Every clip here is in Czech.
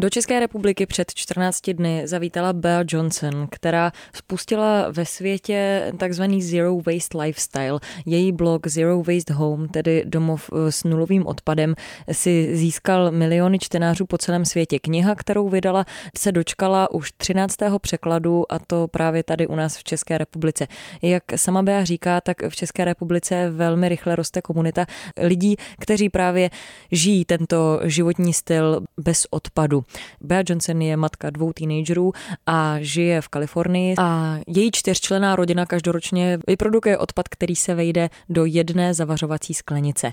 Do České republiky před 14 dny zavítala Bea Johnson, která spustila ve světě takzvaný Zero Waste Lifestyle. Její blog Zero Waste Home, tedy domov eh, s nulovým odpadem, si získal miliony čtenářů po celém světě. Kniha, kterou vydala, se dočkala už 13. překladu a to právě tady u nás v České republice. Jak sama Bea říká, tak v České republice velmi rychle roste komunita lidí, kteří právě žijí tento životní styl bez odpadu. Bea Johnson je matka dvou teenagerů a žije v Kalifornii a její čtyřčlená rodina každoročně vyprodukuje odpad, který se vejde do jedné zavařovací sklenice.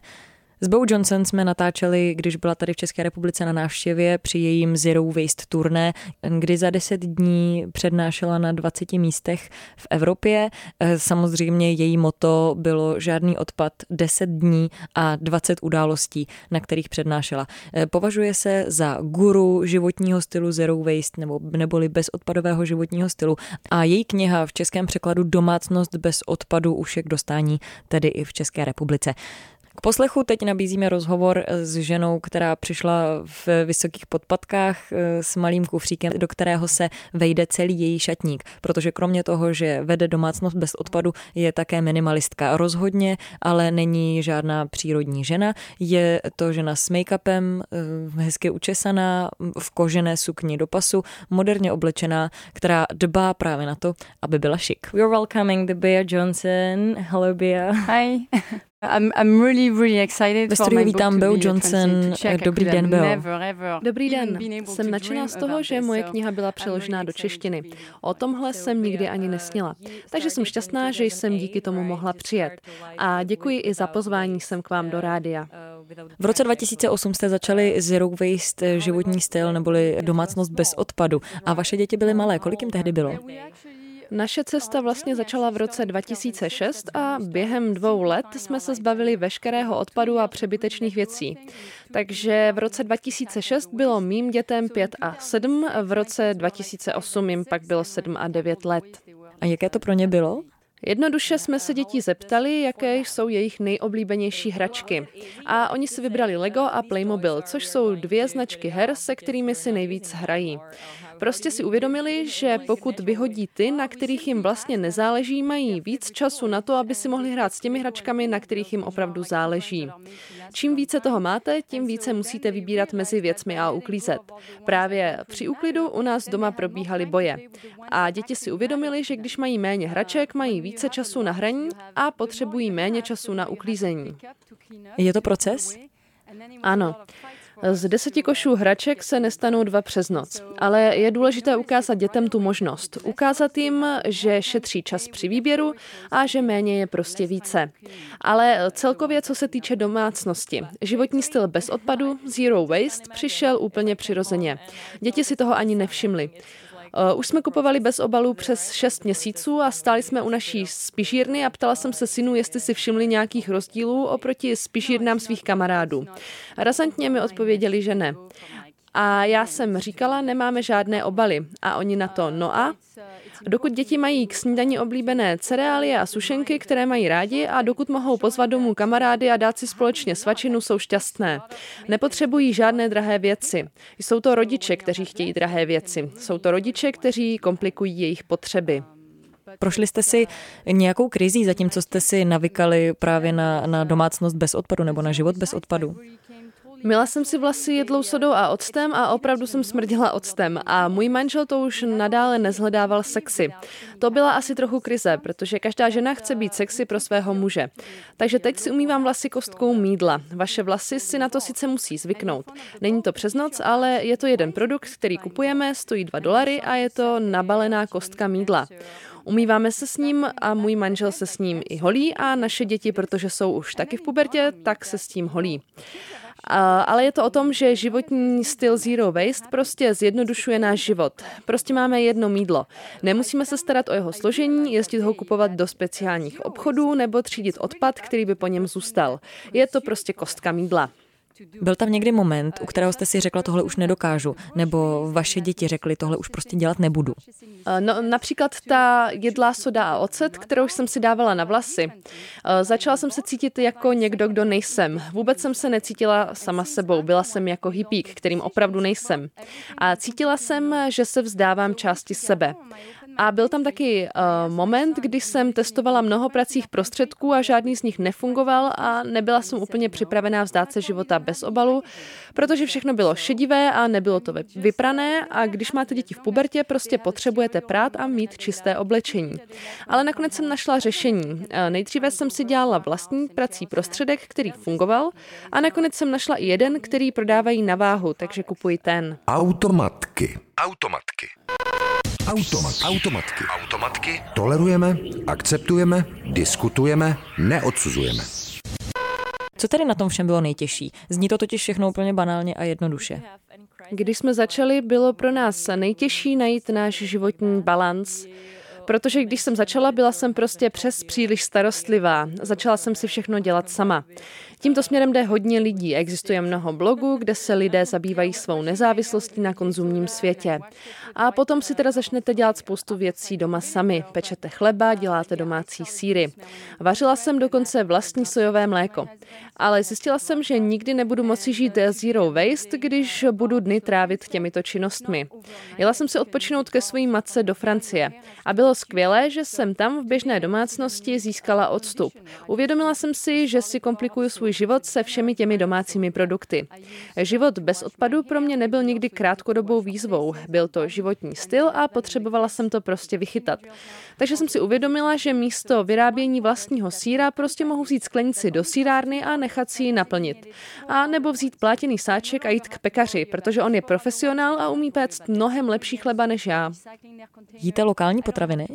S Bo Johnson jsme natáčeli, když byla tady v České republice na návštěvě při jejím Zero Waste turné, kdy za 10 dní přednášela na 20 místech v Evropě. Eh, Samozřejmě její moto bylo žádný odpad 10 dní a 20 událostí, na kterých přednášela. Eh, Považuje se za guru životního stylu Zero Waste nebo neboli bezodpadového životního stylu a její kniha v českém překladu Domácnost bez odpadu už je k dostání tedy i v České republice. K poslechu teď nabízíme rozhovor s ženou, která přišla v vysokých podpatkách eh, s malým kufříkem, do kterého se vejde celý její šatník, protože kromě toho, že vede domácnost bez odpadu, je také minimalistka. Rozhodně, ale není žádná přírodní žena. Je to žena s make-upem, eh, hezky učesaná, v kožené sukni do pasu, moderně oblečená, která dbá právě na to, aby byla šik. We're welcoming the Bea Johnson. Hello Bea. Hi. I'm, I'm really, really excited Ve studiu vítám to Beu be Johnson. Dobrý den, Beo. Dobrý den, jsem nadšená z toho, že moje kniha byla přeložena do češtiny. O tomhle jsem nikdy ani nesněla. Takže jsem šťastná, že jsem díky tomu mohla přijet. A děkuji i za pozvání sem k vám do rádia. V roce 2008 jste začali Zero Waste životní styl neboli domácnost bez odpadu a vaše děti byly malé. Kolik jim tehdy bylo? Naše cesta vlastně začala v roce 2006 a během dvou let jsme se zbavili veškerého odpadu a přebytečných věcí. Takže v roce 2006 bylo mým dětem 5 a 7, v roce 2008 jim pak bylo 7 a 9 let. A jaké to pro ně bylo? Jednoduše jsme se dětí zeptali, jaké jsou jejich nejoblíbenější hračky. A oni si vybrali Lego a Playmobil, což jsou dvě značky her, se kterými si nejvíc hrají. Prostě si uvědomili, že pokud vyhodí ty, na kterých jim vlastně nezáleží, mají víc času na to, aby si mohli hrát s těmi hračkami, na kterých jim opravdu záleží. Čím více toho máte, tím více musíte vybírat mezi věcmi a uklízet. Právě při úklidu u nás doma probíhaly boje. A děti si uvědomili, že když mají méně hraček, mají více času na hraní a potřebují méně času na uklízení. Je to proces? Ano. Z deseti košů hraček se nestanou dva přes noc, ale je důležité ukázat dětem tu možnost. Ukázat jim, že šetří čas při výběru a že méně je prostě více. Ale celkově, co se týče domácnosti, životní styl bez odpadu, zero waste, přišel úplně přirozeně. Děti si toho ani nevšimly. Uh, Už jsme kupovali bez obalů přes 6 měsíců a stáli jsme u naší spižírny a ptala jsem se synu, jestli si všimli nějakých rozdílů oproti spižírnám svých kamarádů. Razantně mi odpověděli, že ne. A já jsem říkala, nemáme žádné obaly. A oni na to, no a? Dokud děti mají k snídani oblíbené cereálie a sušenky, které mají rádi a dokud mohou pozvat domů kamarády a dát si společně svačinu, jsou šťastné. Nepotřebují žádné drahé věci. Jsou to rodiče, kteří chtějí drahé věci. Jsou to rodiče, kteří komplikují jejich potřeby. Prošli jste si nějakou krizí, zatímco jste si navykali právě na, na domácnost bez odpadu nebo na život bez odpadu? Mila jsem si vlasy jedlou sodou a octem a opravdu jsem smrdila octem a můj manžel to už nadále nezhledával sexy. To byla asi trochu krize, protože každá žena chce být sexy pro svého muže. Takže teď si umývám vlasy kostkou mídla. Vaše vlasy si na to sice musí zvyknout. Není to přes noc, ale je to jeden produkt, který kupujeme, stojí 2 dolary a je to nabalená kostka mídla. Umýváme se s ním a můj manžel se s ním i holí a naše děti, protože jsou už taky v pubertě, tak se s tím holí. A, ale je to o tom, že životní styl Zero Waste prostě zjednodušuje náš život. Prostě máme jedno mídlo. Nemusíme se starat o jeho složení, jezdit ho kupovat do speciálních obchodů nebo třídit odpad, který by po něm zůstal. Je to prostě kostka mídla. Byl tam někdy moment, u kterého jste si řekla, tohle už nedokážu, nebo vaše děti řekly, tohle už prostě dělat nebudu? Eh, no, například ta jedlá soda a ocet, kterou jsem si dávala na vlasy. Eh, začala jsem se cítit jako někdo, kdo nejsem. Vůbec jsem se necítila sama sebou. Byla jsem jako hippík, kterým opravdu nejsem. A cítila jsem, že se vzdávám části sebe. A byl tam taky uh, moment, kdy jsem testovala mnoho pracích prostředků a žádný z nich nefungoval a nebyla jsem úplně připravená vzdát se života bez obalu, protože všechno bylo šedivé a nebylo to vyprané a když máte děti v pubertě, prostě potřebujete prát a mít čisté oblečení. Ale nakonec jsem našla řešení. Uh, nejdříve jsem si dělala vlastní prací prostředek, který fungoval a nakonec jsem našla i jeden, který prodávají na váhu, takže kupuji ten. Automatky. Automatky. Automat. Automatky. Automatky. Tolerujeme, akceptujeme, diskutujeme, neodsuzujeme. Co tedy na tom všem bylo nejtěžší? Zní to totiž všechno úplně banálně a jednoduše. Když jsme začali, bylo pro nás nejtěžší najít náš životní balans, protože když jsem začala, byla jsem prostě přes příliš starostlivá. Začala jsem si všechno dělat sama. Tímto směrem jde hodně lidí. Existuje mnoho blogů, kde se lidé zabývají svou nezávislostí na konzumním světě. A potom si teda začnete dělat spoustu věcí doma sami. Pečete chleba, děláte domácí síry. Vařila jsem dokonce vlastní sojové mléko. Ale zjistila jsem, že nikdy nebudu moci žít zero waste, když budu dny trávit těmito činnostmi. Jela jsem si odpočinout ke své matce do Francie. A bylo skvělé, že jsem tam v běžné domácnosti získala odstup. Uvědomila jsem si, že si komplikuju svůj život se všemi těmi domácími produkty. Život bez odpadu pro mě nebyl nikdy krátkodobou výzvou. Byl to životní styl a potřebovala jsem to prostě vychytat. Takže jsem si uvědomila, že místo vyrábění vlastního síra prostě mohu vzít sklenici do sírárny a nechat si ji naplnit. A nebo vzít plátěný sáček a jít k pekaři, protože on je profesionál a umí péct mnohem lepší chleba než já. Jíte lokální potraviny?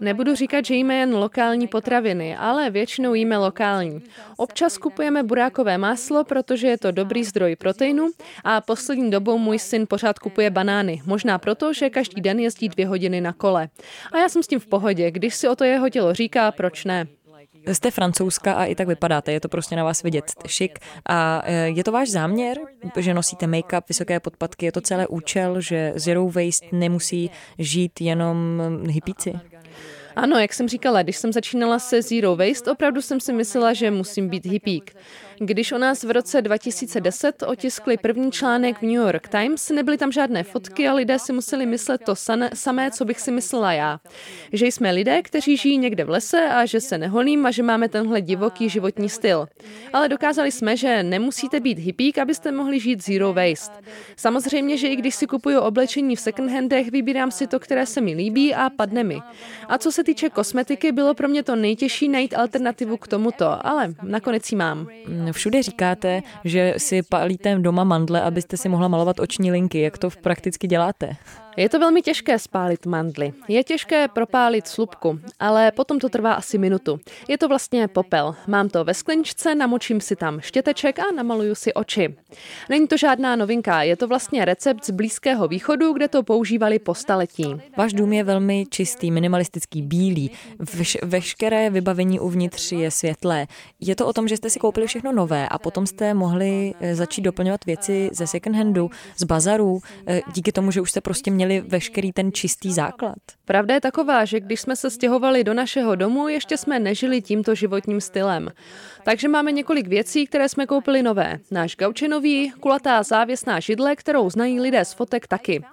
Nebudu říkat, že jíme jen lokální potraviny, ale většinou jíme lokální. Občas kupujeme burákové máslo, protože je to dobrý zdroj proteinu a poslední dobou můj syn pořád kupuje banány. Možná proto, že každý den jezdí dvě hodiny na kole. A já jsem s tím v pohodě, když si o to jeho tělo říká, proč ne. Jste francouzska a i tak vypadáte, je to prostě na vás vidět šik. A e, je to váš záměr, že nosíte make-up, vysoké podpatky, je to celé účel, že zero waste nemusí žít jenom hippíci? Ano, jak jsem říkala, když jsem začínala se Zero Waste, opravdu jsem si myslela, že musím být hippík. Když o nás v roce 2010 otiskli první článek v New York Times, nebyly tam žádné fotky a lidé si museli myslet to samé, co bych si myslela já. Že jsme lidé, kteří žijí někde v lese a že se neholím a že máme tenhle divoký životní styl. Ale dokázali jsme, že nemusíte být hippík, abyste mohli žít zero waste. Samozřejmě, že i když si kupuju oblečení v second handech, vybírám si to, které se mi líbí a padne mi. A co se týče kosmetiky, bylo pro mě to nejtěžší najít alternativu k tomuto, ale nakonec ji mám. Všude říkáte, že si palíte doma mandle, abyste si mohla malovat oční linky. Jak to prakticky děláte? Je to velmi těžké spálit mandly. Je těžké propálit slupku, ale potom to trvá asi minutu. Je to vlastně popel. Mám to ve skleničce, namočím si tam štěteček a namaluju si oči. Není to žádná novinka, je to vlastně recept z Blízkého východu, kde to používali po staletí. Váš dům je velmi čistý, minimalistický, bílý. Veš- veškeré vybavení uvnitř je světlé. Je to o tom, že jste si koupili všechno nové a potom jste mohli eh, začít doplňovat věci ze second handu, z bazarů, eh, díky tomu, že už jste prostě měli měli veškerý ten čistý základ. Pravda je taková, že když jsme se stěhovali do našeho domu, ještě jsme nežili tímto životním stylem. Takže máme několik věcí, které jsme koupili nové. Náš gaučinový, kulatá závěsná židle, kterou znají lidé z fotek taky.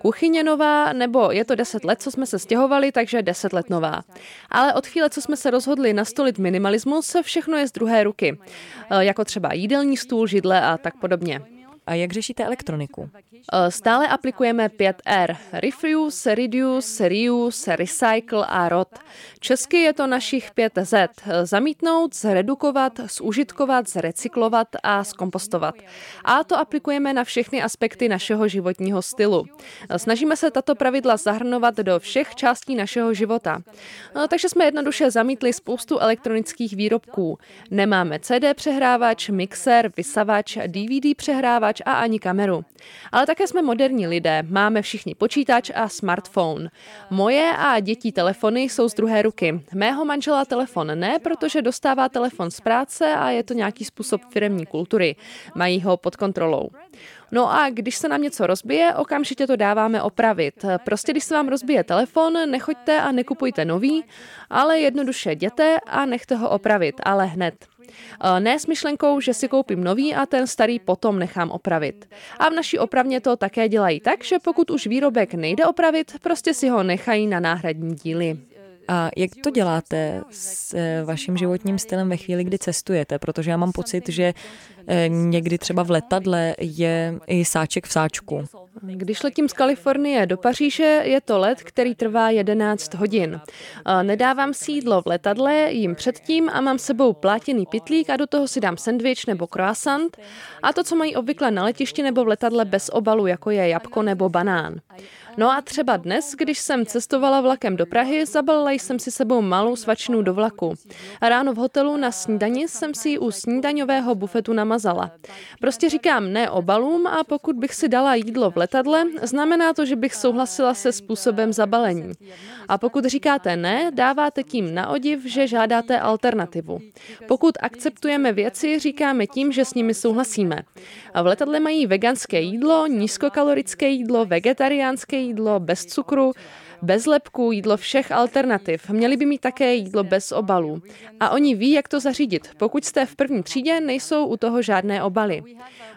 Kuchyně nová, nebo je to 10 let, co jsme se stěhovali, takže 10 let nová. Ale od chvíle, co jsme se rozhodli nastolit minimalismus, všechno je z druhé ruky. E, jako třeba jídelní stůl, židle a tak podobně. A jak řešíte elektroniku? Eh, stále aplikujeme 5R. Refuse, Reduce, Reuse, Recycle a ROT. Česky je to našich 5Z. Zamítnout, zredukovat, zužitkovat, zrecyklovat a zkompostovat. A to aplikujeme na všechny aspekty našeho životního stylu. Snažíme se tato pravidla zahrnovat do všech částí našeho života. Eh, takže jsme jednoduše zamítli spoustu elektronických výrobků. Nemáme CD přehrávač, mixer, vysavač, DVD přehrávač, počítač a ani kameru. Ale také jsme moderní lidé, máme všichni počítač a smartphone. Moje a dětí telefony jsou z druhé ruky. Mého manžela telefon ne, protože dostává telefon z práce a je to nějaký způsob firemní kultury. Mají ho pod kontrolou. No a když se nám něco rozbije, okamžitě to dáváme opravit. Prostě když se vám rozbije telefon, nechoďte a nekupujte nový, ale jednoduše jděte a nechte ho opravit, ale hned. Eh, ne s myšlenkou, že si koupím nový a ten starý potom nechám opravit. A v naší opravně to také dělají tak, že pokud už výrobek nejde opravit, prostě si ho nechají na náhradní díly. A jak to děláte s eh, vaším životním stylem ve chvíli, kdy cestujete? Protože já mám pocit, že někdy třeba v letadle je i sáček v sáčku. Když letím z Kalifornie do Paříže, je to let, který trvá 11 hodin. Nedávám si jídlo v letadle, jím předtím a mám sebou plátěný pitlík a do toho si dám sendvič nebo croissant a to, co mají obvykle na letišti nebo v letadle bez obalu, jako je jabko nebo banán. No a třeba dnes, když jsem cestovala vlakem do Prahy, zabalila jsem si sebou malou svačinu do vlaku. Ráno v hotelu na snídani jsem si ji u snídaňového bufetu namazala. Prostě říkám ne obalům a pokud bych si dala jídlo v letadle, znamená to, že bych souhlasila se způsobem zabalení. A pokud říkáte ne, dáváte tím na odiv, že žádáte alternativu. Pokud akceptujeme věci, říkáme tím, že s nimi souhlasíme. A v letadle mají veganské jídlo, nízkokalorické jídlo, vegetariánské jídlo, bez cukru, bez lepku, jídlo všech alternativ. Měli by mít také jídlo bez obalů. A oni ví, jak to zařídit. Pokud jste v první třídě, nejsou u toho žádné obaly.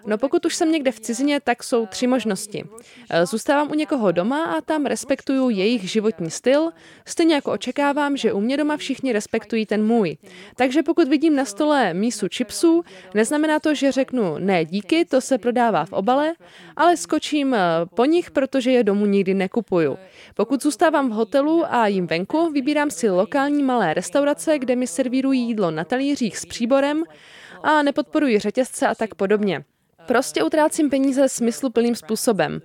No pokud už jsem někde v cizině, tak jsou tři možnosti. E, zůstávám u někoho doma a tam respektuju jejich životní styl, stejně jako očekávám, že u mě doma všichni respektují ten můj. Takže pokud vidím na stole mísu chipsů, neznamená to, že řeknu ne díky, to se prodává v obale, ale skočím e, po nich, protože je domů nikdy nekupuju. Pokud zůstávám v hotelu a jim venku, vybírám si lokální malé restaurace, kde mi servírují jídlo na talířích s příborem a nepodporuji řetězce a tak podobně. Prostě utrácím peníze smysluplným způsobem.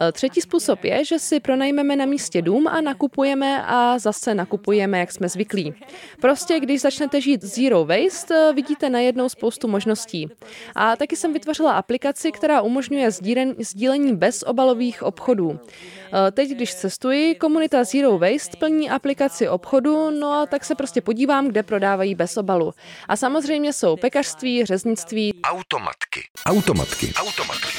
E, třetí způsob je, že si pronajmeme na místě dům a nakupujeme a zase nakupujeme, jak jsme zvyklí. Prostě, když začnete žít zero waste, e, vidíte najednou spoustu možností. A taky jsem vytvořila aplikaci, která umožňuje sdílení bezobalových obchodů. E, teď, když cestuji, komunita Zero Waste plní aplikaci obchodu, no a tak se prostě podívám, kde prodávají bez obalu. A samozřejmě jsou pekařství, řeznictví. Automatky. Automatky. Automatky.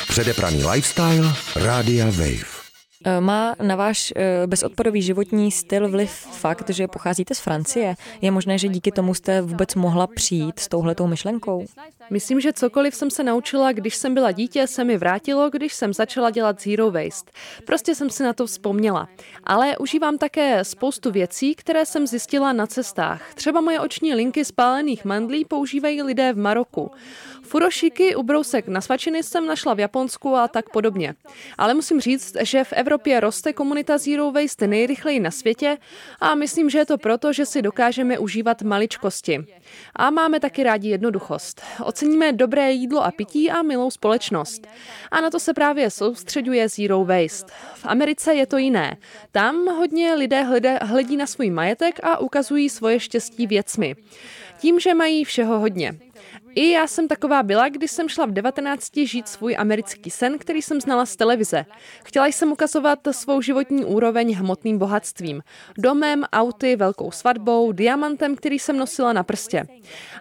Předepraný lifestyle. Rádia Wave. Eh, má na váš eh, bezodpadový životní styl vliv fakt, že pocházíte z Francie? Je možné, že díky tomu jste vůbec mohla přijít s touhletou myšlenkou? Myslím, že cokoliv jsem se naučila, když jsem byla dítě, se mi vrátilo, když jsem začala dělat zero waste. Prostě jsem si na to vzpomněla. Ale užívám také spoustu věcí, které jsem zjistila na cestách. Třeba moje oční linky spálených mandlí používají lidé v Maroku. Furošiky, ubrousek na svačiny jsem našla v Japonsku a tak podobně. Ale musím říct, že v Evropě roste komunita Zero Waste nejrychleji na světě a myslím, že je to proto, že si dokážeme užívat maličkosti. A máme taky rádi jednoduchost. Oceníme dobré jídlo a pití a milou společnost. A na to se právě soustředuje Zero Waste. V Americe je to jiné. Tam hodně lidé hledí na svůj majetek a ukazují svoje štěstí věcmi. Tím, že mají všeho hodně. I já jsem taková byla, když jsem šla v 19 žít svůj americký sen, který jsem znala z televize. Chtěla jsem ukazovat svou životní úroveň hmotným bohatstvím. Domem, auty, velkou svatbou, diamantem, který jsem nosila na prstě.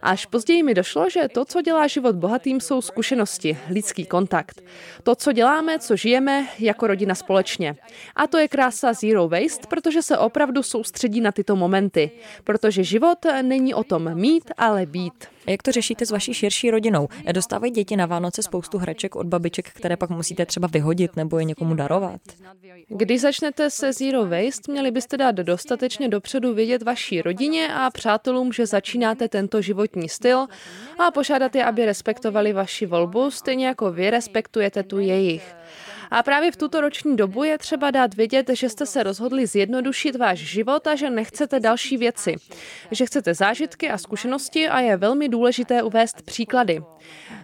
Až později mi došlo, že to, co dělá život bohatým, jsou zkušenosti, lidský kontakt. To, co děláme, co žijeme jako rodina společně. A to je krása Zero Waste, protože se opravdu soustředí na tyto momenty. Protože život není o tom mít, ale být. A jak to řešíte s vaší širší rodinou? Dostávají děti na Vánoce spoustu hraček od babiček, které pak musíte třeba vyhodit nebo je někomu darovat? Když začnete se Zero Waste, měli byste dát dostatečně dopředu vědět vaší rodině a přátelům, že začínáte tento životní styl a požádat je, aby respektovali vaši volbu, stejně jako vy respektujete tu jejich. A právě v tuto roční dobu je třeba dát vědět, že jste se rozhodli zjednodušit váš život a že nechcete další věci. Že chcete zážitky a zkušenosti a je velmi důležité uvést příklady.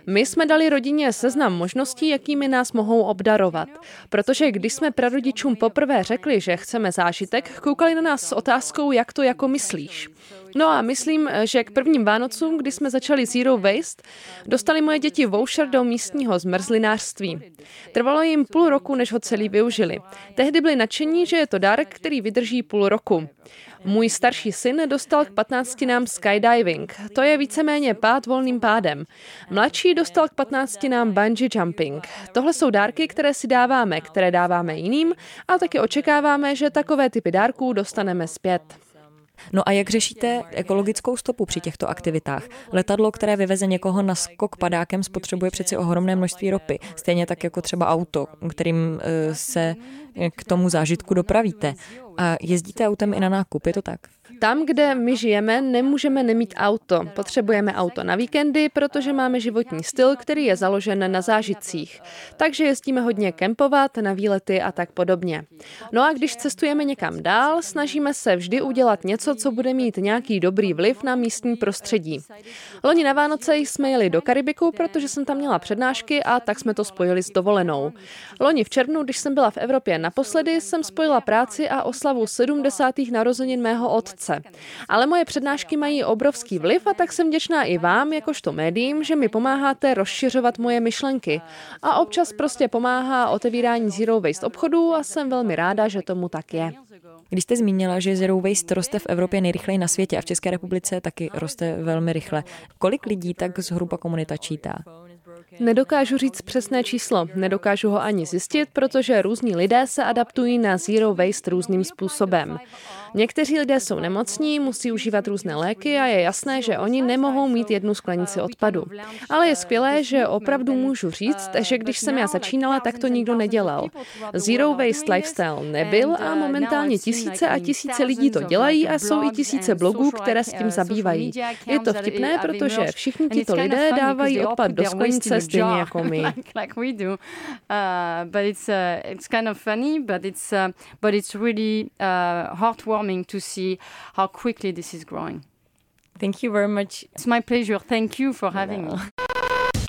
My jsme dali rodině seznam možností, jakými nás mohou obdarovat. Protože když jsme prarodičům poprvé řekli, že chceme zážitek, koukali na nás s otázkou, jak to jako myslíš. No a myslím, že k prvním Vánocům, kdy jsme začali Zero Waste, dostali moje děti voucher do místního zmrzlinářství. Trvalo jim půl roku, než ho celý využili. Tehdy byli nadšení, že je to dárek, který vydrží půl roku. Můj starší syn dostal k 15 nám skydiving. To je víceméně pád volným pádem. Mladší dostal k 15 nám bungee jumping. Tohle jsou dárky, které si dáváme, které dáváme jiným a taky očekáváme, že takové typy dárků dostaneme zpět. No a jak řešíte ekologickou stopu při těchto aktivitách? Letadlo, které vyveze někoho na skok padákem, spotřebuje přeci ohromné množství ropy. Stejně tak jako třeba auto, kterým eh, se k tomu zážitku dopravíte. A jezdíte autem i na nákup, je to tak? Tam, kde my žijeme, nemůžeme nemít auto. Potřebujeme auto na víkendy, protože máme životní styl, který je založen na zážitcích. Takže jezdíme hodně kempovat, na výlety a tak podobně. No a když cestujeme někam dál, snažíme se vždy udělat něco, co bude mít nějaký dobrý vliv na místní prostředí. Loni na Vánoce jsme jeli do Karibiku, protože jsem tam měla přednášky a tak jsme to spojili s dovolenou. Loni v červnu, když jsem byla v Evropě naposledy, jsem spojila práci a oslavu 70. narozenin mého otce otce. Ale moje přednášky mají obrovský vliv a tak jsem vděčná i vám, jakožto médiím, že mi pomáháte rozšiřovat moje myšlenky. A občas prostě pomáhá otevírání Zero Waste obchodů a jsem velmi ráda, že tomu tak je. Když jste zmínila, že Zero Waste roste v Evropě nejrychleji na světě a v České republice taky roste velmi rychle, kolik lidí tak zhruba komunita čítá? Nedokážu říct přesné číslo, nedokážu ho ani zjistit, protože různí lidé se adaptují na zero waste různým způsobem. Někteří lidé jsou nemocní, musí užívat různé léky a je jasné, že oni nemohou mít jednu sklenici odpadu. Ale je skvělé, že opravdu můžu říct, že když jsem já začínala, tak to nikdo nedělal. Zero waste lifestyle nebyl a momentálně tisíce a tisíce lidí to dělají a jsou i tisíce blogů, které s tím zabývají. Je to vtipné, protože všichni tito lidé dávají odpad do sklenice stejně jako my. Uh, but uh, it's kind of funny, but it's uh, but it's really heartwarming heartwarming to see how quickly this is growing. Thank you very much. It's my pleasure. Thank you for having me.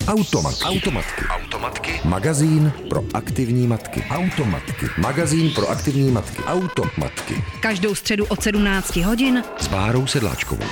Automatky. Automatky. Automatky. Magazín pro aktivní matky. Automatky. Magazín pro aktivní matky. Automatky. Každou středu od 17 hodin s Bárou Sedláčkovou.